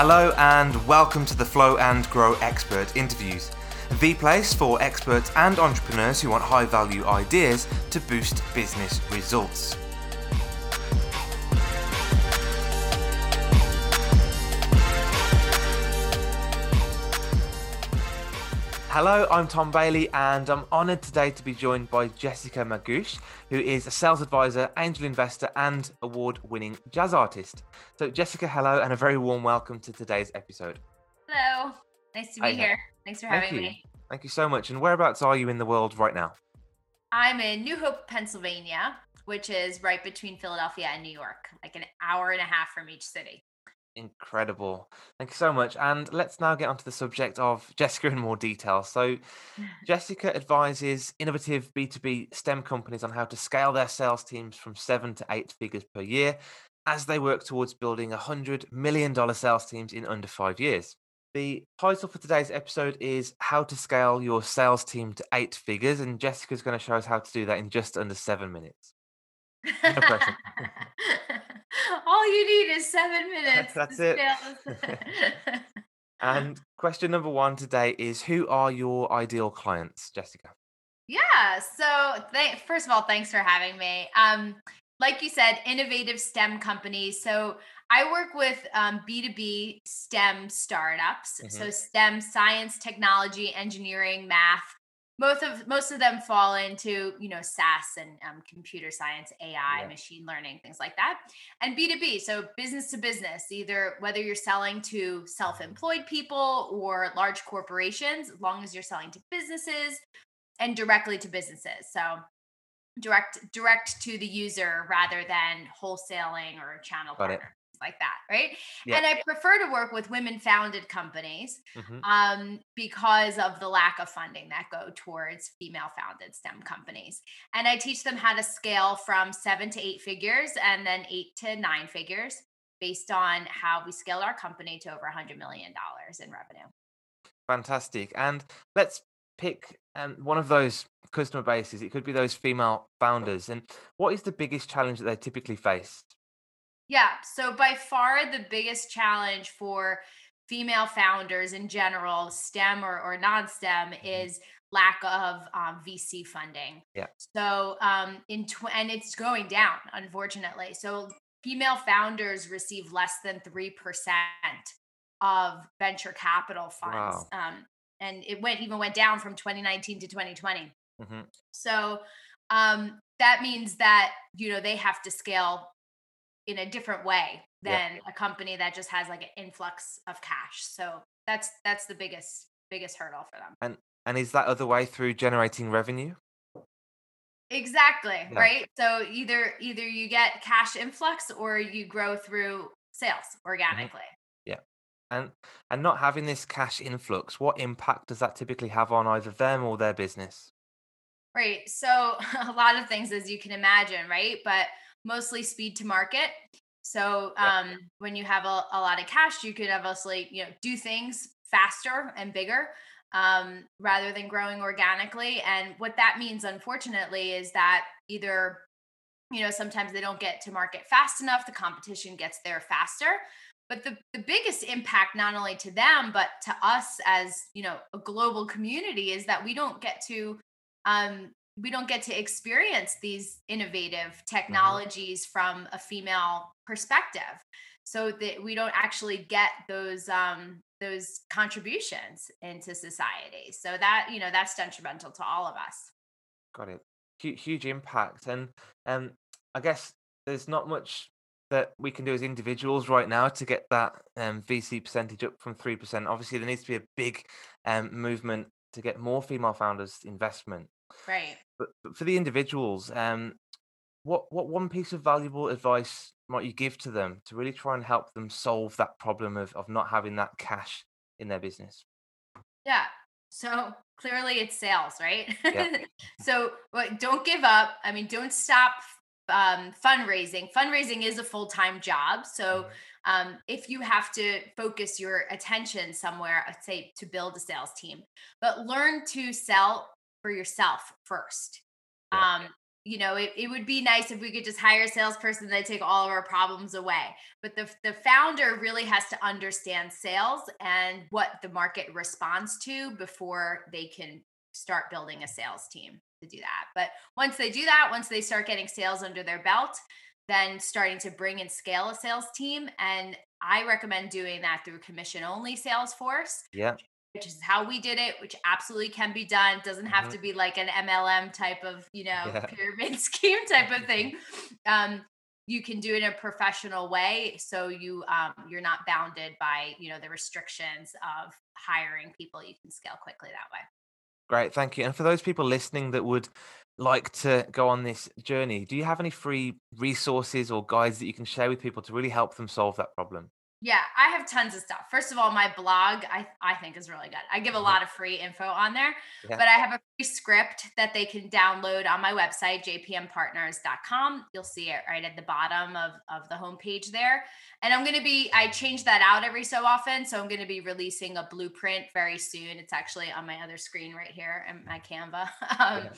Hello and welcome to the Flow and Grow Expert Interviews, the place for experts and entrepreneurs who want high value ideas to boost business results. Hello, I'm Tom Bailey, and I'm honored today to be joined by Jessica Magoch, who is a sales advisor, angel investor, and award winning jazz artist. So, Jessica, hello, and a very warm welcome to today's episode. Hello, nice to be here. Thanks for having Thank me. Thank you so much. And whereabouts are you in the world right now? I'm in New Hope, Pennsylvania, which is right between Philadelphia and New York, like an hour and a half from each city. Incredible. Thank you so much. And let's now get onto the subject of Jessica in more detail. So, Jessica advises innovative B2B STEM companies on how to scale their sales teams from seven to eight figures per year as they work towards building $100 million sales teams in under five years. The title for today's episode is How to Scale Your Sales Team to Eight Figures. And Jessica's going to show us how to do that in just under seven minutes. No pressure. All you need is seven minutes. That's it. and question number one today is Who are your ideal clients, Jessica? Yeah. So, th- first of all, thanks for having me. Um, like you said, innovative STEM companies. So, I work with um, B2B STEM startups. Mm-hmm. So, STEM, science, technology, engineering, math, most of most of them fall into you know SaaS and um, computer science, AI, yeah. machine learning, things like that, and B two B, so business to business. Either whether you're selling to self-employed people or large corporations, as long as you're selling to businesses and directly to businesses. So direct direct to the user rather than wholesaling or channel Got partner. It like that, right? Yeah. And I prefer to work with women founded companies mm-hmm. um, because of the lack of funding that go towards female founded STEM companies. And I teach them how to scale from seven to eight figures and then eight to nine figures based on how we scaled our company to over $100 million in revenue. Fantastic. And let's pick um, one of those customer bases. It could be those female founders. And what is the biggest challenge that they typically face? Yeah. So by far the biggest challenge for female founders in general, STEM or, or non-STEM, mm-hmm. is lack of um, VC funding. Yeah. So um, in tw- and it's going down, unfortunately. So female founders receive less than three percent of venture capital funds. Wow. Um, and it went even went down from 2019 to 2020. Mm-hmm. So um, that means that you know they have to scale in a different way than yeah. a company that just has like an influx of cash. So that's that's the biggest biggest hurdle for them. And and is that other way through generating revenue? Exactly, yeah. right? So either either you get cash influx or you grow through sales mm-hmm. organically. Mm-hmm. Yeah. And and not having this cash influx, what impact does that typically have on either them or their business? Right. So a lot of things as you can imagine, right? But mostly speed to market. So um, yeah. when you have a, a, lot of cash, you could obviously you know do things faster and bigger um, rather than growing organically. And what that means, unfortunately, is that either you know sometimes they don't get to market fast enough, the competition gets there faster. But the, the biggest impact, not only to them, but to us as you know a global community, is that we don't get to um, we don't get to experience these innovative mm-hmm. technologies mm-hmm. from a female perspective so that we don't actually get those um those contributions into society so that you know that's detrimental to all of us got it huge, huge impact and um i guess there's not much that we can do as individuals right now to get that um, vc percentage up from 3% obviously there needs to be a big um, movement to get more female founders investment Right. But, but for the individuals, um, what what one piece of valuable advice might you give to them to really try and help them solve that problem of of not having that cash in their business? Yeah. So clearly it's sales, right? Yeah. so don't give up. I mean, don't stop um, fundraising. Fundraising is a full time job. So mm-hmm. um, if you have to focus your attention somewhere, I'd say to build a sales team, but learn to sell for yourself first. Um, you know, it, it would be nice if we could just hire a salesperson that take all of our problems away. But the, the founder really has to understand sales and what the market responds to before they can start building a sales team to do that. But once they do that, once they start getting sales under their belt, then starting to bring and scale a sales team. And I recommend doing that through commission only sales force. Yeah which is how we did it, which absolutely can be done. It doesn't have mm-hmm. to be like an MLM type of, you know, yeah. pyramid scheme type of thing. Um, you can do it in a professional way, so you um, you're not bounded by you know the restrictions of hiring people. You can scale quickly that way. Great, thank you. And for those people listening that would like to go on this journey, do you have any free resources or guides that you can share with people to really help them solve that problem? Yeah, I have tons of stuff. First of all, my blog I I think is really good. I give a mm-hmm. lot of free info on there, yeah. but I have a free script that they can download on my website jpmpartners.com. You'll see it right at the bottom of of the homepage there. And I'm going to be I change that out every so often, so I'm going to be releasing a blueprint very soon. It's actually on my other screen right here in my Canva um, yeah.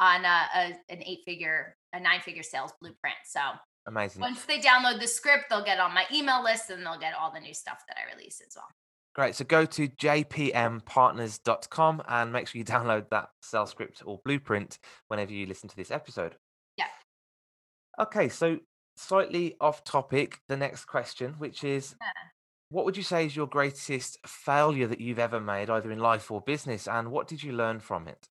on a, a an eight figure a nine figure sales blueprint. So Amazing. Once they download the script, they'll get on my email list and they'll get all the new stuff that I release as well. Great. So go to jpmpartners.com and make sure you download that sales script or blueprint whenever you listen to this episode. Yeah. Okay. So slightly off topic, the next question, which is yeah. what would you say is your greatest failure that you've ever made, either in life or business? And what did you learn from it?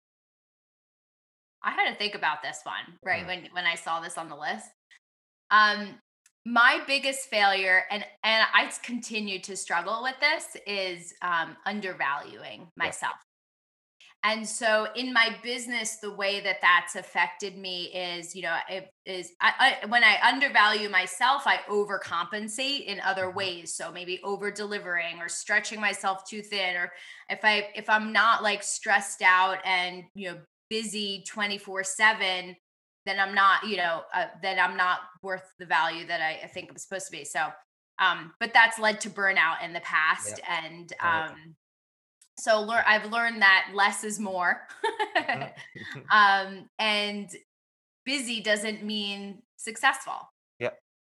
I had to think about this one, right? Mm. When when I saw this on the list. Um, my biggest failure, and and I continue to struggle with this, is um, undervaluing myself. And so in my business, the way that that's affected me is, you know, it is I, I, when I undervalue myself, I overcompensate in other mm-hmm. ways. So maybe over delivering or stretching myself too thin, or if I if I'm not like stressed out and you know busy 24 seven, then I'm not, you know, uh, then I'm not worth the value that I, I, think I'm supposed to be. So, um, but that's led to burnout in the past. Yep. And um, so learn, I've learned that less is more. Mm-hmm. um, and busy doesn't mean successful. Yeah.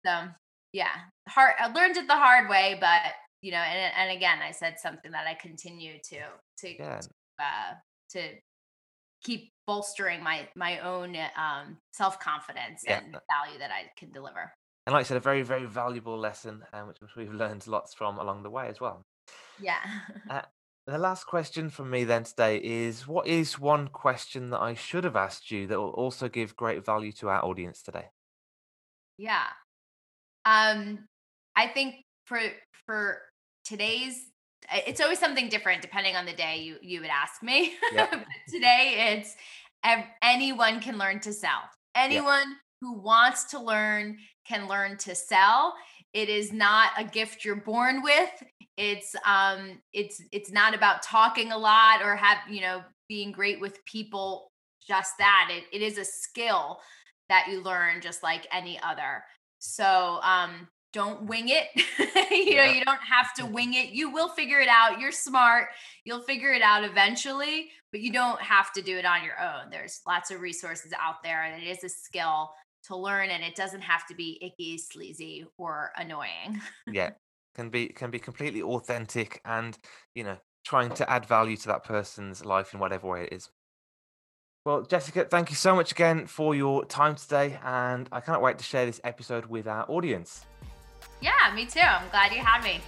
So yeah, hard. I learned it the hard way, but you know, and and again, I said something that I continue to to yeah. uh, to keep bolstering my my own um, self confidence yeah. and value that I can deliver. And like I said, a very very valuable lesson, um, which we've learned lots from along the way as well. Yeah. uh, the last question from me then today is: What is one question that I should have asked you that will also give great value to our audience today? Yeah. Um, I think for for today's it's always something different depending on the day you you would ask me. Yep. today it's anyone can learn to sell. Anyone yep. who wants to learn can learn to sell. It is not a gift you're born with. It's um it's it's not about talking a lot or have, you know, being great with people just that. It it is a skill that you learn just like any other. So um don't wing it. you know, you don't have to wing it. You will figure it out. You're smart. You'll figure it out eventually, but you don't have to do it on your own. There's lots of resources out there and it is a skill to learn and it doesn't have to be icky, sleazy or annoying. yeah. Can be can be completely authentic and, you know, trying to add value to that person's life in whatever way it is. Well, Jessica, thank you so much again for your time today, and I cannot wait to share this episode with our audience. Yeah, me too. I'm glad you had me.